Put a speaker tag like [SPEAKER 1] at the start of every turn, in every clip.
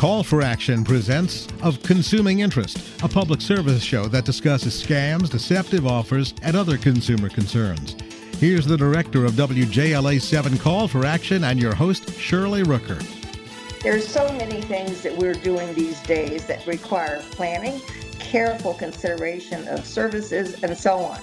[SPEAKER 1] Call for Action presents Of Consuming Interest, a public service show that discusses scams, deceptive offers, and other consumer concerns. Here's the director of WJLA 7 Call for Action and your host, Shirley Rooker.
[SPEAKER 2] There's so many things that we're doing these days that require planning, careful consideration of services, and so on.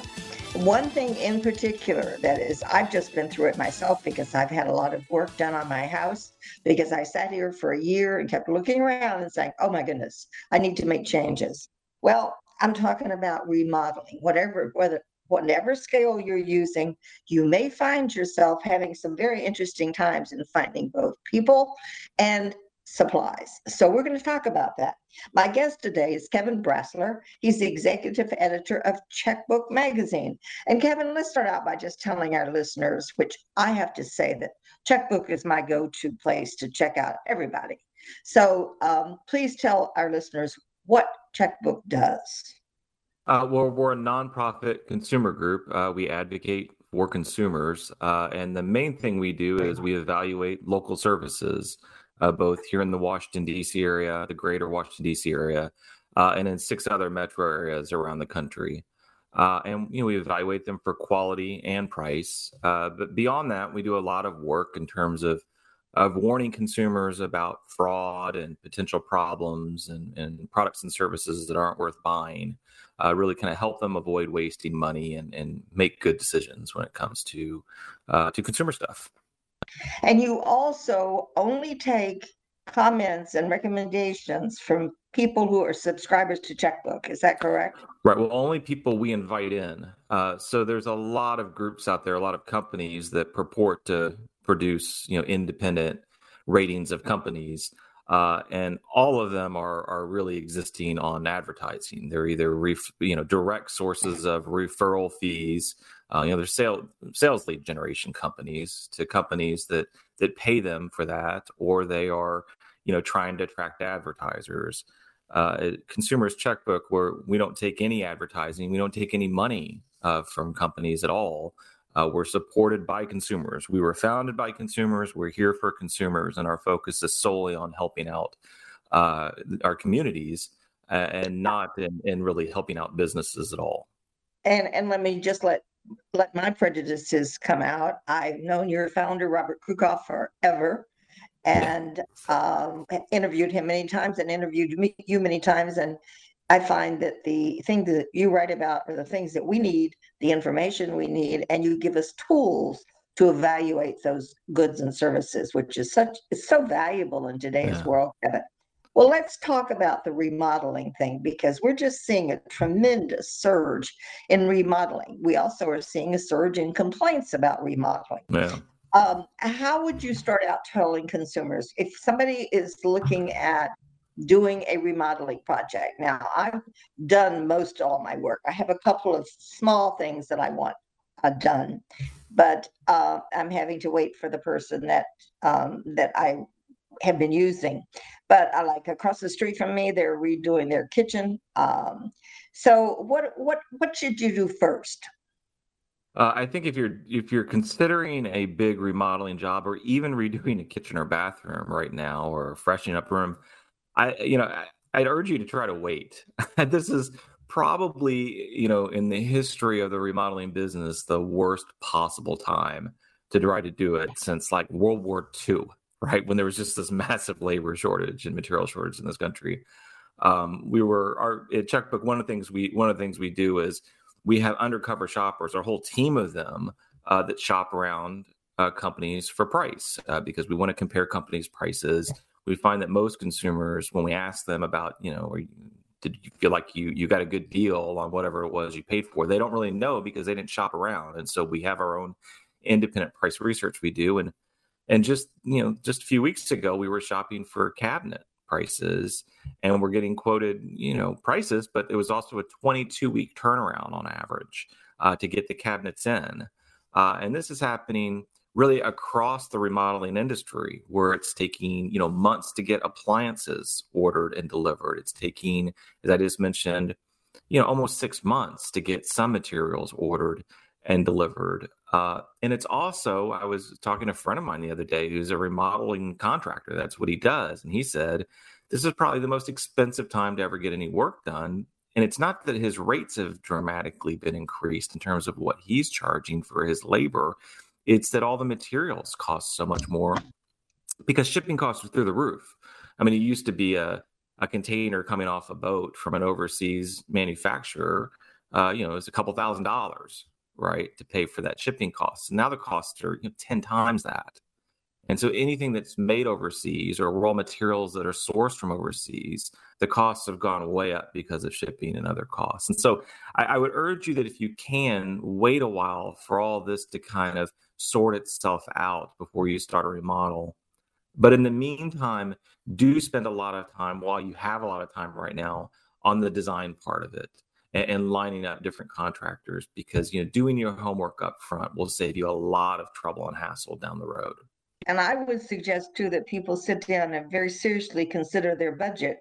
[SPEAKER 2] One thing in particular that is, I've just been through it myself because I've had a lot of work done on my house because I sat here for a year and kept looking around and saying, oh my goodness, I need to make changes. Well, I'm talking about remodeling, whatever, whether whatever scale you're using, you may find yourself having some very interesting times in finding both people and supplies. So we're going to talk about that. My guest today is Kevin Brasler. He's the executive editor of Checkbook Magazine. And Kevin, let's start out by just telling our listeners, which I have to say that Checkbook is my go-to place to check out everybody. So um, please tell our listeners what Checkbook does.
[SPEAKER 3] Uh, well, we're a nonprofit consumer group. Uh, we advocate for consumers, uh, and the main thing we do is we evaluate local services uh, both here in the Washington, D.C. area, the greater Washington, D.C. area, uh, and in six other metro areas around the country. Uh, and you know we evaluate them for quality and price. Uh, but beyond that, we do a lot of work in terms of of warning consumers about fraud and potential problems and, and products and services that aren't worth buying. Uh, really kind of help them avoid wasting money and, and make good decisions when it comes to uh, to consumer stuff.
[SPEAKER 2] And you also only take comments and recommendations from people who are subscribers to Checkbook. Is that correct?
[SPEAKER 3] Right. Well, only people we invite in. Uh, so there's a lot of groups out there, a lot of companies that purport to produce, you know, independent ratings of companies. Uh, and all of them are are really existing on advertising. They're either ref, you know direct sources of referral fees uh, you know, there's sales sales lead generation companies to companies that that pay them for that, or they are, you know, trying to attract advertisers. Uh, consumers checkbook where we don't take any advertising, we don't take any money uh, from companies at all. Uh, we're supported by consumers. We were founded by consumers. We're here for consumers, and our focus is solely on helping out uh, our communities uh, and not in, in really helping out businesses at all.
[SPEAKER 2] And and let me just let let my prejudices come out. I've known your founder, Robert Krughoff, forever and um, interviewed him many times and interviewed me, you many times. And I find that the thing that you write about are the things that we need, the information we need, and you give us tools to evaluate those goods and services, which is such is so valuable in today's yeah. world. Well, let's talk about the remodeling thing because we're just seeing a tremendous surge in remodeling. We also are seeing a surge in complaints about remodeling.
[SPEAKER 3] Yeah.
[SPEAKER 2] Um, how would you start out telling consumers if somebody is looking at doing a remodeling project? Now, I've done most all my work. I have a couple of small things that I want uh, done, but uh, I'm having to wait for the person that um, that I have been using. But I like across the street from me, they're redoing their kitchen. Um, so what what what should you do first?
[SPEAKER 3] Uh, I think if you're if you're considering a big remodeling job or even redoing a kitchen or bathroom right now or freshening up room, I you know I, I'd urge you to try to wait. this is probably you know in the history of the remodeling business the worst possible time to try to do it since like World War II right? When there was just this massive labor shortage and material shortage in this country. Um, we were our at checkbook. One of the things we one of the things we do is we have undercover shoppers, our whole team of them uh, that shop around uh, companies for price uh, because we want to compare companies' prices. We find that most consumers, when we ask them about, you know, you, did you feel like you you got a good deal on whatever it was you paid for, they don't really know because they didn't shop around. And so we have our own independent price research we do, and and just, you know, just a few weeks ago, we were shopping for cabinet prices and we're getting quoted, you know, prices, but it was also a 22 week turnaround on average uh, to get the cabinets in. Uh, and this is happening really across the remodeling industry where it's taking you know months to get appliances ordered and delivered it's taking as i just mentioned you know almost six months to get some materials ordered and delivered. Uh, and it's also, I was talking to a friend of mine the other day who's a remodeling contractor. That's what he does. And he said this is probably the most expensive time to ever get any work done. And it's not that his rates have dramatically been increased in terms of what he's charging for his labor. It's that all the materials cost so much more because shipping costs are through the roof. I mean, it used to be a, a container coming off a boat from an overseas manufacturer, uh, you know, it's a couple thousand dollars, right, to pay for that shipping cost. And now the costs are you know, 10 times that. And so anything that's made overseas or raw materials that are sourced from overseas, the costs have gone way up because of shipping and other costs. And so I, I, would urge you that if you can, wait a while for all this to kind of sort itself out before you start a remodel. But in the meantime, do spend a lot of time while you have a lot of time right now on the design part of it and, and lining up different contractors because you know doing your homework up front will save you a lot of trouble and hassle down the road.
[SPEAKER 2] And I would suggest too that people sit down and very seriously consider their budget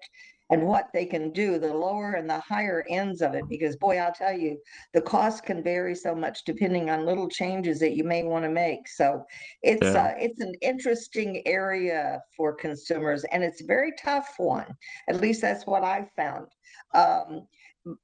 [SPEAKER 2] and what they can do, the lower and the higher ends of it. Because boy, I'll tell you, the cost can vary so much depending on little changes that you may want to make. So it's yeah. uh, it's an interesting area for consumers, and it's a very tough one. At least that's what I've found. Um,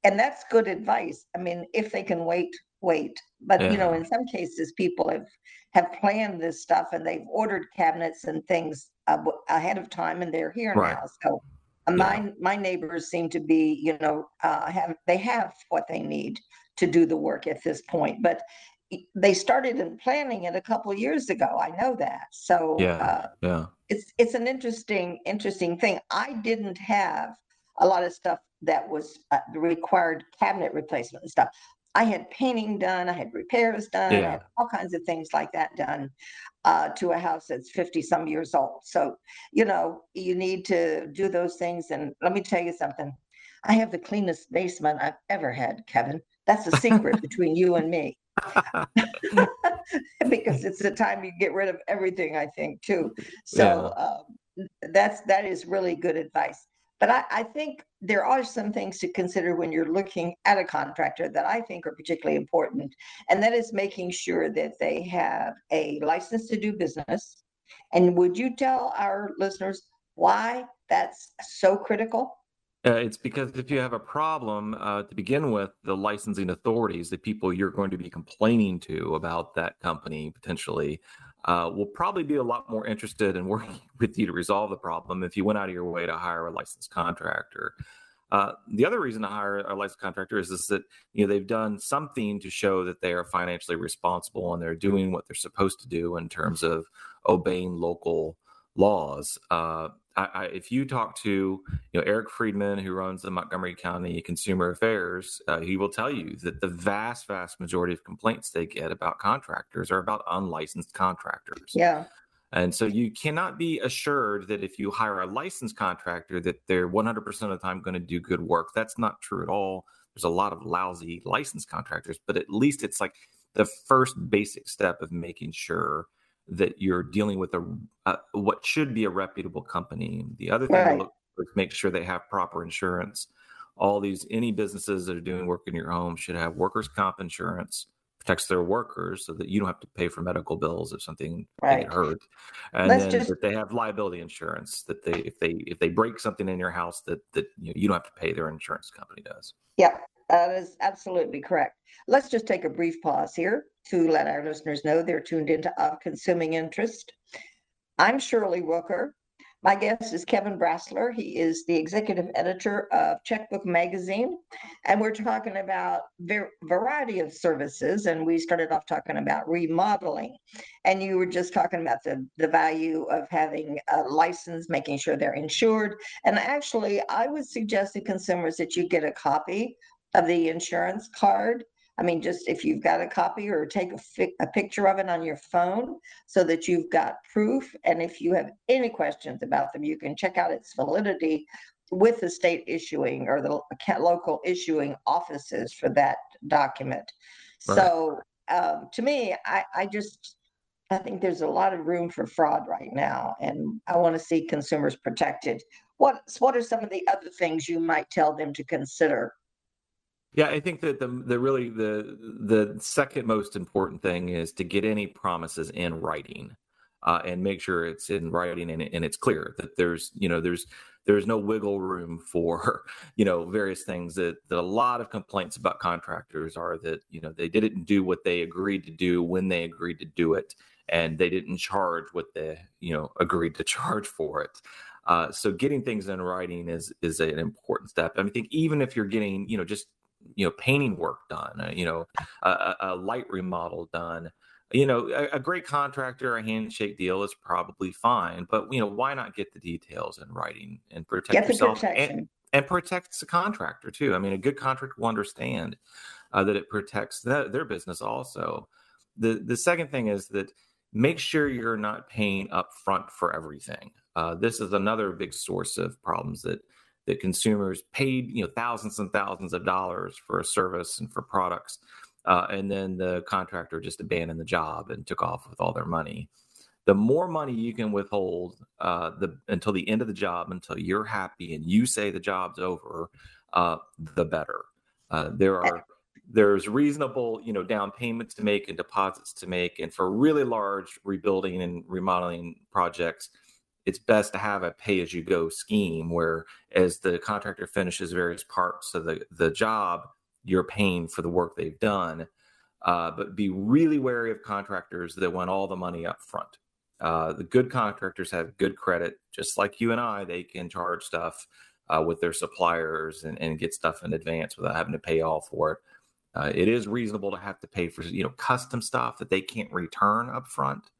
[SPEAKER 2] and that's good advice. I mean, if they can wait, wait. But yeah. you know, in some cases, people have have planned this stuff and they've ordered cabinets and things uh, ahead of time, and they're here right. now. So uh, yeah. my my neighbors seem to be, you know, uh, have they have what they need to do the work at this point, but they started in planning it a couple years ago. I know that. So
[SPEAKER 3] yeah, uh, yeah,
[SPEAKER 2] it's it's an interesting interesting thing. I didn't have a lot of stuff that was uh, required cabinet replacement and stuff. I had painting done, I had repairs done, yeah. I had all kinds of things like that done uh, to a house that's 50 some years old. So, you know, you need to do those things. And let me tell you something I have the cleanest basement I've ever had, Kevin. That's a secret between you and me. because it's the time you get rid of everything, I think, too. So yeah. um, that's that is really good advice. But I, I, think there are some things to consider when you're looking at a contractor that I think are particularly important. And that is making sure that they have a license to do business. And would you tell our listeners why that's so critical?
[SPEAKER 3] Uh, it's because if you have a problem uh, to begin with, the licensing authorities, the people you're going to be complaining to about that company potentially, uh, will probably be a lot more interested in working with you to resolve the problem if you went out of your way to hire a licensed contractor. Uh, the other reason to hire a licensed contractor is, is that you know they've done something to show that they are financially responsible and they're doing what they're supposed to do in terms of obeying local laws. Uh, I, I, if you talk to you know Eric Friedman, who runs the Montgomery County Consumer Affairs, uh, he will tell you that the vast, vast majority of complaints they get about contractors are about unlicensed contractors.
[SPEAKER 2] Yeah.
[SPEAKER 3] And so you cannot be assured that if you hire a licensed contractor that they're 100% of the time going to do good work. That's not true at all. There's a lot of lousy licensed contractors, but at least it's like the first basic step of making sure that you're dealing with a, a what should be a reputable company. The other thing right. to look for is make sure they have proper insurance. All these any businesses that are doing work in your home should have workers' comp insurance protects their workers so that you don't have to pay for medical bills if something right. hurt and Let's then just... that they have liability insurance that they if they if they break something in your house that that you, know, you don't have to pay their insurance company does
[SPEAKER 2] yeah that is absolutely correct let's just take a brief pause here to let our listeners know they're tuned into Of Consuming Interest. I'm Shirley Rooker. My guest is Kevin Brasler. He is the executive editor of Checkbook Magazine, and we're talking about a variety of services. And we started off talking about remodeling, and you were just talking about the, the value of having a license, making sure they're insured. And actually, I would suggest to consumers that you get a copy of the insurance card I mean, just if you've got a copy or take a, fi- a picture of it on your phone so that you've got proof. And if you have any questions about them, you can check out its validity with the state issuing or the local issuing offices for that document. Right. So um, to me, I, I just I think there's a lot of room for fraud right now, and I want to see consumers protected. What what are some of the other things you might tell them to consider
[SPEAKER 3] yeah, I think that the the really the the second most important thing is to get any promises in writing. uh, and make sure it's in writing and, and it's clear that there's you know there's there's no wiggle room for you know various things that, that a lot of complaints about contractors are that you know they didn't do what they agreed to do when they agreed to do it and they didn't charge what they you know agreed to charge for it uh, so getting things in writing is is an important step i mean, I think even if you're getting you know just you know painting work done uh, you know a, a light remodel done you know, a, a, great contractor, a handshake deal is probably fine, but you know, why not get the details in writing and protect get yourself and, and protects the contractor too? I mean, a good contractor will understand uh, that it protects the, their business also. The the second thing is that make sure you're not paying up front for everything. Uh, this is another big source of problems that that consumers paid you know thousands and thousands of dollars for a service and for products uh, and then the contractor just abandoned the job and took off with all their money. The more money you can withhold uh, the until the end of the job, until you're happy and you say the job's over, uh, the better. Uh, there are there's reasonable you know down payments to make and deposits to make, and for really large rebuilding and remodeling projects, it's best to have a pay as you go scheme where as the contractor finishes various parts of the the job you're paying for the work they've done. Uh, but be really wary of contractors that want all the money up front. Uh, the good contractors have good credit, just like you and I. They can charge stuff uh, with their suppliers and, and, get stuff in advance without having to pay all for it. Uh, it is reasonable to have to pay for you know custom stuff that they can't return up front.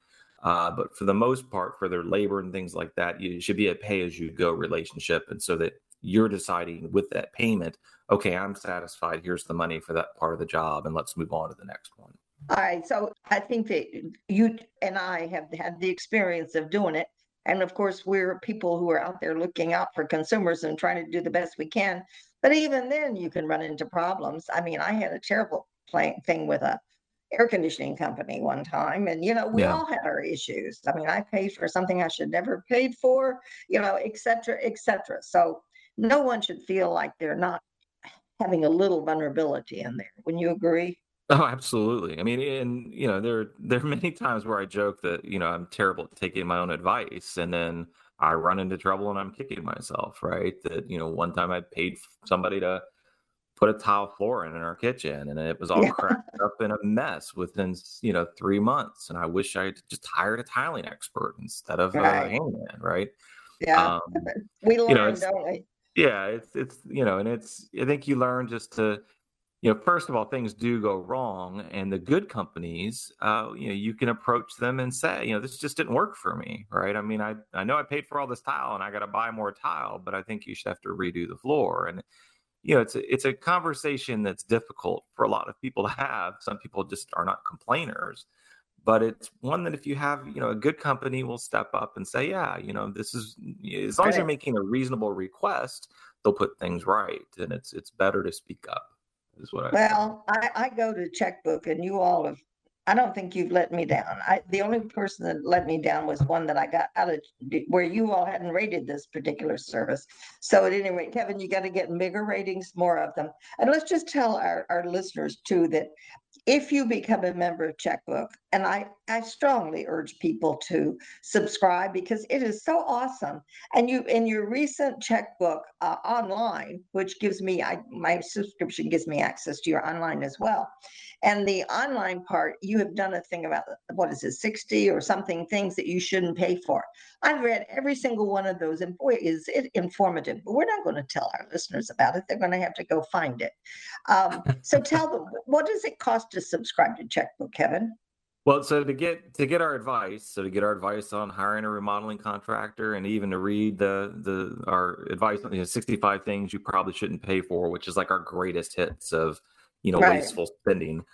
[SPEAKER 3] Uh, but for the most part, for their labor and things like that, you should be a pay as you go relationship, and so that you're deciding with that payment okay, I'm satisfied. Here's the money for that part of the job, and let's move on to the next one.
[SPEAKER 2] All right. So I think that you and I have had the experience of doing it. And of course, we're people who are out there looking out for consumers and trying to do the best we can. But even then, you can run into problems. I mean, I had a terrible thing with a air conditioning company one time, and you know, we yeah. all had our issues. I mean, I paid for something I should never paid for, you know, et cetera, et cetera. So no one should feel like they're not having a little vulnerability in there. Wouldn't you agree?
[SPEAKER 3] Oh, absolutely. I mean, and you know, there there are many times where I joke that you know I'm terrible at taking my own advice, and then I run into trouble and I'm kicking myself. Right? That you know, one time I paid somebody to put a tile floor in in our kitchen, and it was all yeah. cracked up in a mess within you know three months. And I wish I had just hired a tiling expert instead of right. a handyman. Right?
[SPEAKER 2] Yeah, um, we learn, you know, don't we?
[SPEAKER 3] yeah it's it's you know and it's i think you learn just to you know first of all things do go wrong and the good companies uh you know you can approach them and say you know this just didn't work for me right i mean i i know i paid for all this tile and i got to buy more tile but i think you should have to redo the floor and you know it's a, it's a conversation that's difficult for a lot of people to have some people just are not complainers but it's one that if you have you know a good company will step up and say yeah you know this is as long right. as you're making a reasonable request they'll put things right and it's it's better to speak up is what
[SPEAKER 2] i well I, I go to checkbook and you all have I don't think you've let me down. I, the only person that let me down was one that I got out of where you all hadn't rated this particular service. So at any rate, Kevin, you got to get bigger ratings, more of them. And let's just tell our, our listeners too that if you become a member of Checkbook, and I, I strongly urge people to subscribe because it is so awesome. And you in your recent checkbook uh, online, which gives me I, my subscription gives me access to your online as well. And the online part, you have done a thing about what is it, 60 or something things that you shouldn't pay for. I've read every single one of those, and boy, is it informative. But we're not going to tell our listeners about it. They're going to have to go find it. Um, so tell them, what does it cost to subscribe to Checkbook, Kevin?
[SPEAKER 3] Well, so to get to get our advice, so to get our advice on hiring a remodeling contractor, and even to read the the our advice on you know, 65 things you probably shouldn't pay for, which is like our greatest hits of you know right. wasteful spending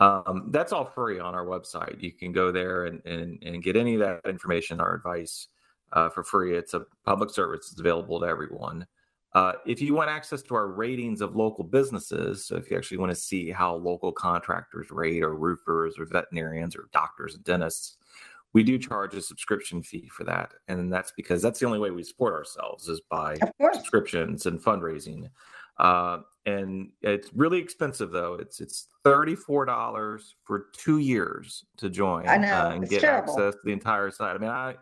[SPEAKER 3] um, that's all free on our website. You can go there and, and, and get any of that information our advice uh, for free. It's a public service it's available to everyone uh, if you want access to our ratings of local businesses so if you actually want to see how local contractors rate or roofers or veterinarians or doctors and dentists we do charge a subscription fee for that and that's because that's the only way we support ourselves is by subscriptions and fundraising Uh, and it's really expensive though. It's it's thirty four dollars for two years to join.
[SPEAKER 2] I know uh,
[SPEAKER 3] and
[SPEAKER 2] it's
[SPEAKER 3] get
[SPEAKER 2] terrible.
[SPEAKER 3] access to the entire site. I mean, I,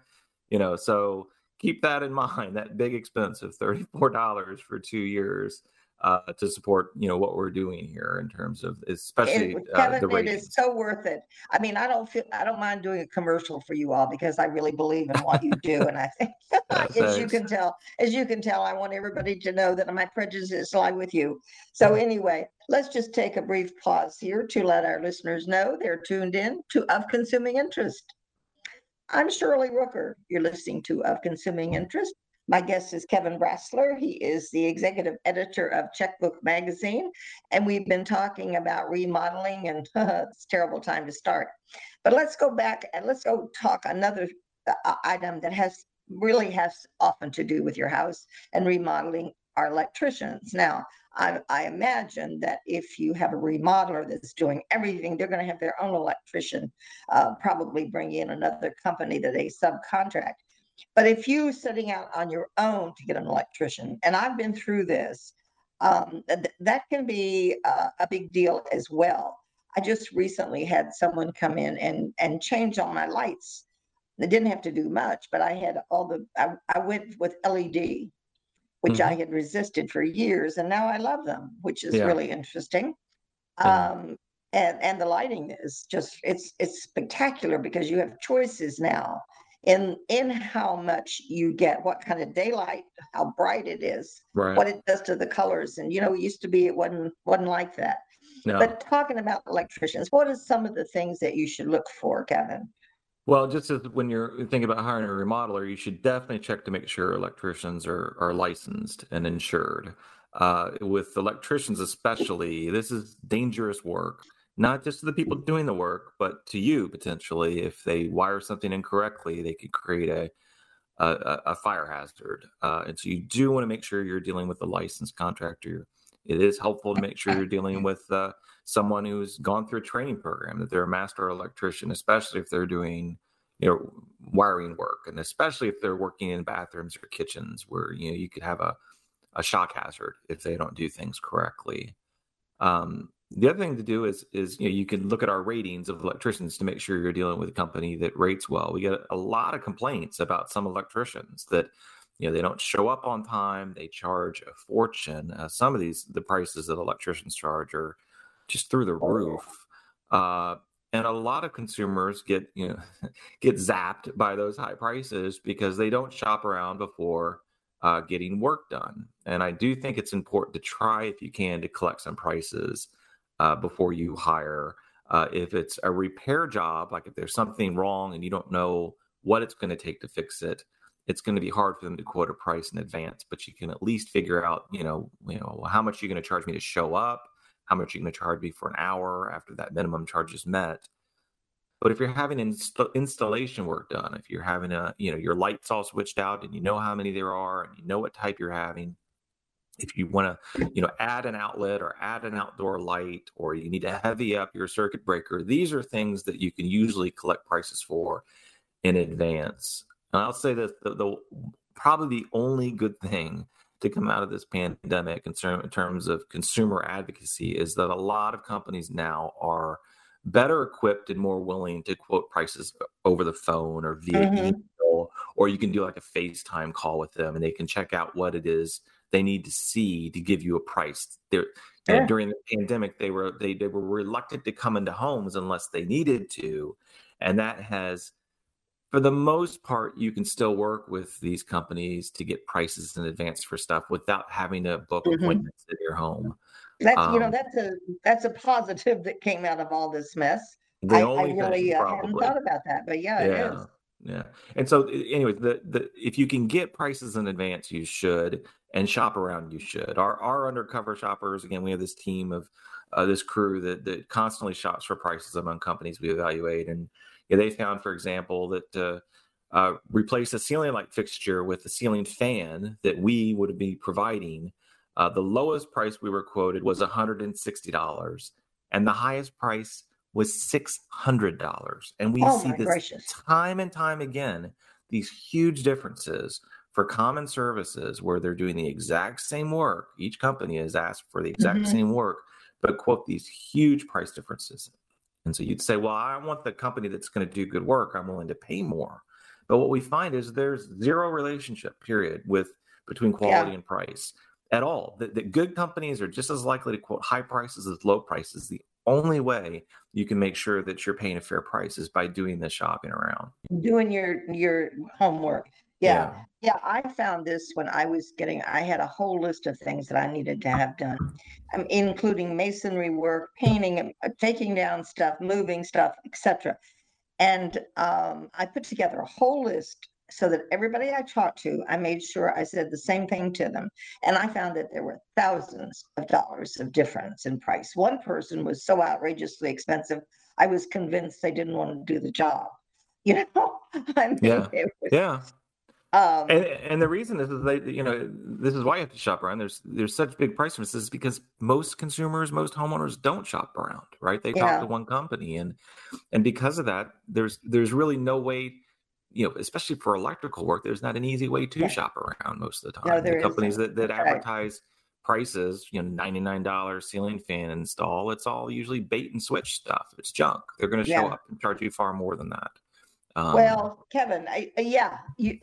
[SPEAKER 3] you know, so keep that in mind. That big expense of thirty four dollars for two years uh, to support you know what we're doing here in terms of especially
[SPEAKER 2] it,
[SPEAKER 3] uh,
[SPEAKER 2] Kevin,
[SPEAKER 3] the
[SPEAKER 2] it is so worth it. I mean, I don't feel I don't mind doing a commercial for you all because I really believe in what you do, and I think as you can tell, as you can tell, I want everybody to know that my prejudices lie with you. So anyway, let's just take a brief pause here to let our listeners know they're tuned in to Of Consuming Interest. I'm Shirley Rooker. You're listening to Of Consuming Interest. My guest is Kevin Brasler. He is the executive editor of Checkbook Magazine, and we've been talking about remodeling, and it's a terrible time to start. But let's go back and let's go talk another uh, item that has really has often to do with your house and remodeling our electricians. Now, I, I, imagine that if you have a remodeler that's doing everything, they're going to have their own electrician, uh, probably bring in another company that they subcontract. But if you're setting out on your own to get an electrician, and I've been through this, um, th- that can be uh, a big deal as well. I just recently had someone come in and and change all my lights. They didn't have to do much, but I had all the. I, I went with LED, which mm-hmm. I had resisted for years, and now I love them, which is yeah. really interesting. Yeah. Um, and and the lighting is just it's it's spectacular because you have choices now in in how much you get, what kind of daylight, how bright it is, right. what it does to the colors. And you know, it used to be it wasn't wasn't like that. No. But talking about electricians, what are some of the things that you should look for, Kevin?
[SPEAKER 3] Well, just as when you're thinking about hiring a remodeler, you should definitely check to make sure electricians are are licensed and insured. Uh, with electricians, especially, this is dangerous work not just to the people doing the work, but to you potentially. If they wire something incorrectly, they could create a a, a fire hazard. Uh, and so you do want to make sure you're dealing with a licensed contractor. It is helpful to make sure you're dealing with uh, someone who's gone through a training program, that they're a master electrician, especially if they're doing you know wiring work, and especially if they're working in bathrooms or kitchens where you know you could have a a shock hazard if they don't do things correctly. Um, the other thing to do is is you know you can look at our ratings of electricians to make sure you're dealing with a company that rates well. We get a lot of complaints about some electricians that you know they don't show up on time, they charge a fortune. Uh, some of these the prices that electricians charge are just through the roof. Uh, and a lot of consumers get you know get zapped by those high prices because they don't shop around before uh, getting work done. And I do think it's important to try if you can to collect some prices uh, before you hire. Uh, if it's a repair job, like if there's something wrong and you don't know what it's going to take to fix it, it's going to be hard for them to quote a price in advance. But you can at least figure out, you know, you know, how much you're going to charge me to show up, how much you're going to charge me for an hour after that minimum charge is met. But if you're having inst- installation work done, if you're having a, you know, your lights all switched out and you know how many there are and you know what type you're having, if you want to you know add an outlet or add an outdoor light or you need to heavy up your circuit breaker these are things that you can usually collect prices for in advance and i'll say that the, the probably the only good thing to come out of this pandemic in, in terms of consumer advocacy is that a lot of companies now are better equipped and more willing to quote prices over the phone or via mm-hmm. email or you can do like a facetime call with them and they can check out what it is they need to see to give you a price. There, yeah. during the pandemic, they were they they were reluctant to come into homes unless they needed to, and that has, for the most part, you can still work with these companies to get prices in advance for stuff without having to book mm-hmm. appointments in your home.
[SPEAKER 2] That's um, you know um, that's a that's a positive that came out of all this mess. I, I, really uh, hadn't thought about that, but yeah, yeah. it is.
[SPEAKER 3] Yeah. And so anyway, the the if you can get prices in advance, you should and shop around you should. Our our undercover shoppers, again, we have this team of uh, this crew that that constantly shops for prices among companies we evaluate and yeah, they found for example that uh, uh, replace a ceiling light fixture with a ceiling fan that we would be providing. Uh, the lowest price we were quoted was $160, and the highest price was $600. And we oh see this gracious. time and time again, these huge differences for common services where they're doing the exact same work. Each company is asked for the exact mm-hmm. same work, but quote these huge price differences. And so you'd say, well, I want the company that's going to do good work. I'm willing to pay more. But what we find is there's zero relationship, period, with between quality yeah. and price at all. That, that good companies are just as likely to quote high prices as low prices. The only way you can make sure that you're paying a fair price is by doing the shopping around.
[SPEAKER 2] Doing your your homework. Yeah. yeah. yeah. I found this when I was getting I had a whole list of things that I needed to have done, um, including masonry work, painting, uh, taking down stuff, moving stuff, etc. And um, I put together a whole list so that everybody I talked to, I made sure I said the same thing to them. And I found that there were thousands of dollars of difference in price. One person was so outrageously expensive, I was convinced they didn't want to do the job. You know,
[SPEAKER 3] I mean, yeah, was, yeah. Um, and, and the reason is, is they, you know, this is why you have to shop around. There's there's such big price differences because most consumers, most homeowners don't shop around, right? They yeah. talk to one company, and and because of that, there's there's really no way you know, especially for electrical work, there's not an easy way to yeah. shop around most of the time. No, the companies that, that advertise prices, you know, $99 ceiling fan install, it's all usually bait and switch stuff. It's junk. They're going to show yeah. up and charge you far more than that.
[SPEAKER 2] Um, well, Kevin, I, yeah, you,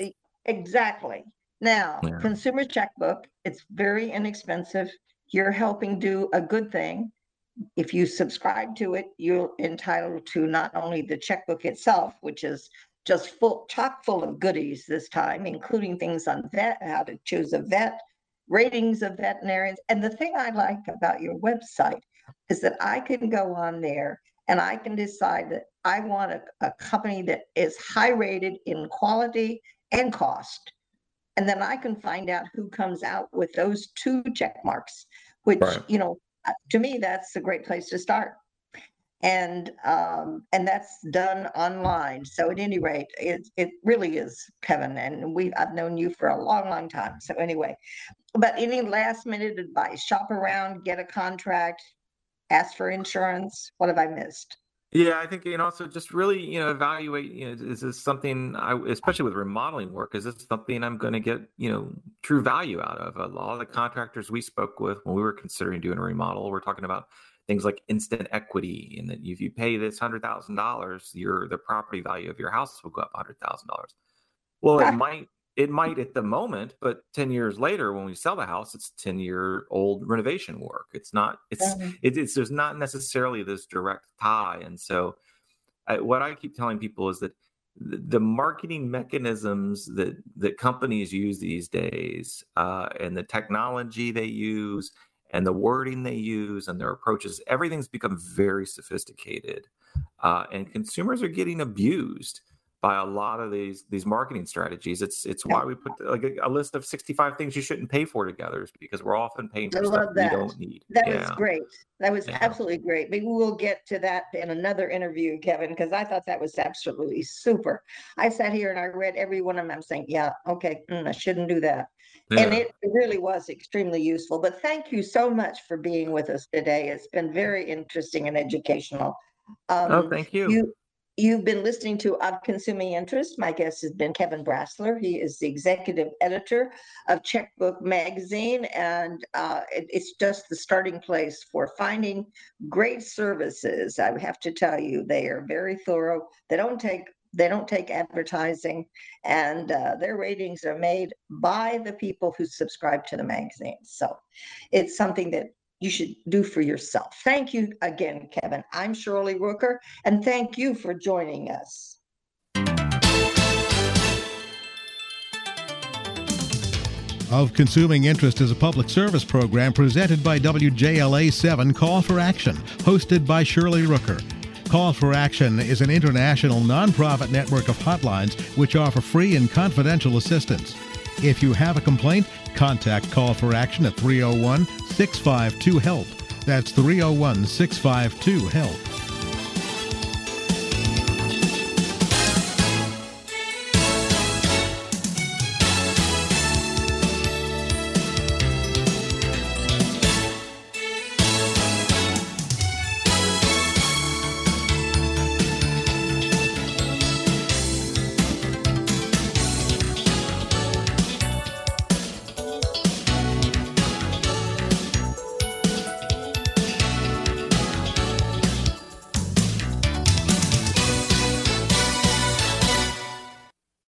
[SPEAKER 2] exactly. Now, yeah. consumer checkbook, it's very inexpensive. You're helping do a good thing. If you subscribe to it, you're entitled to not only the checkbook itself, which is just full chock full of goodies this time, including things on vet, how to choose a vet, ratings of veterinarians. And the thing I like about your website is that I can go on there and I can decide that I want a, a company that is high rated in quality and cost. And then I can find out who comes out with those two check marks, which, right. you know, uh, to me, that's a great place to start and um, and that's done online. So at any rate, it it really is Kevin, and we I've known you for a long, long time. So anyway, but any last minute advice? Shop around, get a contract, ask for insurance. What have I missed?
[SPEAKER 3] Yeah, I think you know. Also, just really you know evaluate. You know, is this something I, especially with remodeling work, is this something I'm going to get you know true value out of? A lot of the contractors we spoke with when we were considering doing a remodel, we're talking about things like instant equity and that if you pay this hundred thousand dollars your the property value of your house will go up hundred thousand dollars well it might it might at the moment but 10 years later when we sell the house it's 10 year old renovation work it's not it's mm-hmm. it, it's there's not necessarily this direct tie and so I, what i keep telling people is that the marketing mechanisms that that companies use these days uh, and the technology they use and the wording they use and their approaches, everything's become very sophisticated. Uh, and consumers are getting abused by a lot of these these marketing strategies. It's it's why we put like a, a, list of 65 things you shouldn't pay for together is because we're often paying for I stuff that. we don't need.
[SPEAKER 2] That yeah. was great. That was yeah. absolutely great. Maybe we'll get to that in another interview, Kevin, because I thought that was absolutely super. I sat here and I read every one of them. I'm saying, yeah, okay, mm, I shouldn't do that. Yeah. And it really was extremely useful. But thank you so much for being with us today. It's been very interesting and educational.
[SPEAKER 3] Um, oh, thank you.
[SPEAKER 2] you You've been listening to Of Consuming Interest. My guest has been Kevin Brasler. He is the executive editor of Checkbook Magazine, and uh, it, it's just the starting place for finding great services. I have to tell you, they are very thorough. They don't take they don't take advertising, and uh, their ratings are made by the people who subscribe to the magazine. So it's something that you should do for yourself. Thank you again, Kevin. I'm Shirley Rooker, and thank you for joining us.
[SPEAKER 1] Of Consuming Interest is a public service program presented by WJLA 7 Call for Action, hosted by Shirley Rooker. Call for Action is an international nonprofit network of hotlines which offer free and confidential assistance. If you have a complaint, contact Call for Action at 301 652 HELP. That's 301 652 HELP.